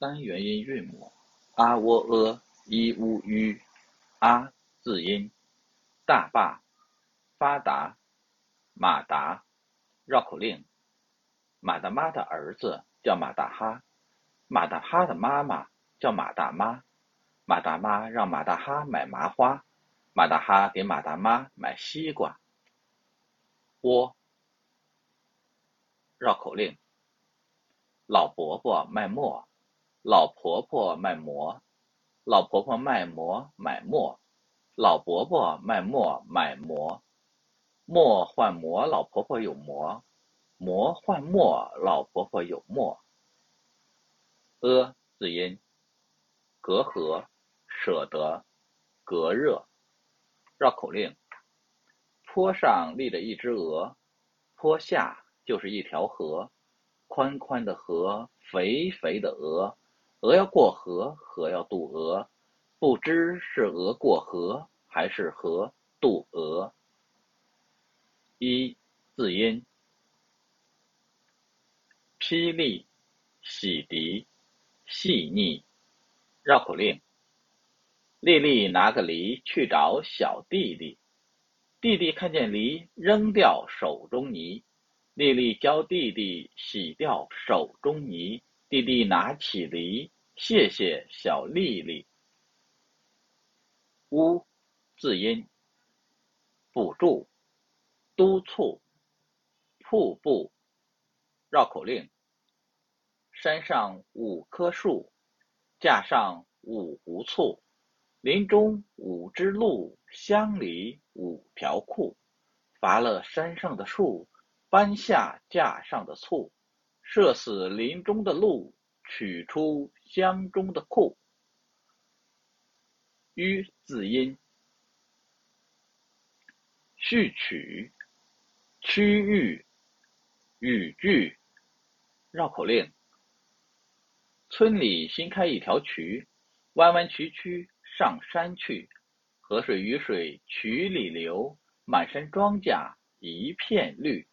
单元音韵母：啊、喔、呃、一、乌、吁。啊字音，大坝，发达，马达，绕口令。马大妈的儿子叫马大哈，马大哈的妈妈叫马大妈。马大妈让马大哈买麻花，马大哈给马大妈买西瓜。窝，绕口令。老伯伯卖馍，老婆婆卖馍，老婆婆卖馍买馍，老伯伯卖馍买馍，馍换馍，老婆婆有馍，馍换馍，老婆婆有馍。呃字音，隔阂，舍得，隔热。绕口令：坡上立着一只鹅，坡下就是一条河。宽宽的河，肥肥的鹅，鹅要过河，河要渡鹅，不知是鹅过河，还是河渡鹅。一字音，霹雳，洗涤，细腻。绕口令：丽丽拿个梨去找小弟弟，弟弟看见梨，扔掉手中泥。丽丽教弟弟洗掉手中泥，弟弟拿起梨，谢谢小丽丽。乌字音，补助，督促，瀑布。绕口令：山上五棵树，架上五壶醋，林中五只鹿，乡里五条裤，伐了山上的树。搬下架上的醋，射死林中的鹿，取出箱中的裤。吁字音，序曲，区域，语句。绕口令：村里新开一条渠，弯弯曲曲上山去，河水雨水渠里流，满山庄稼一片绿。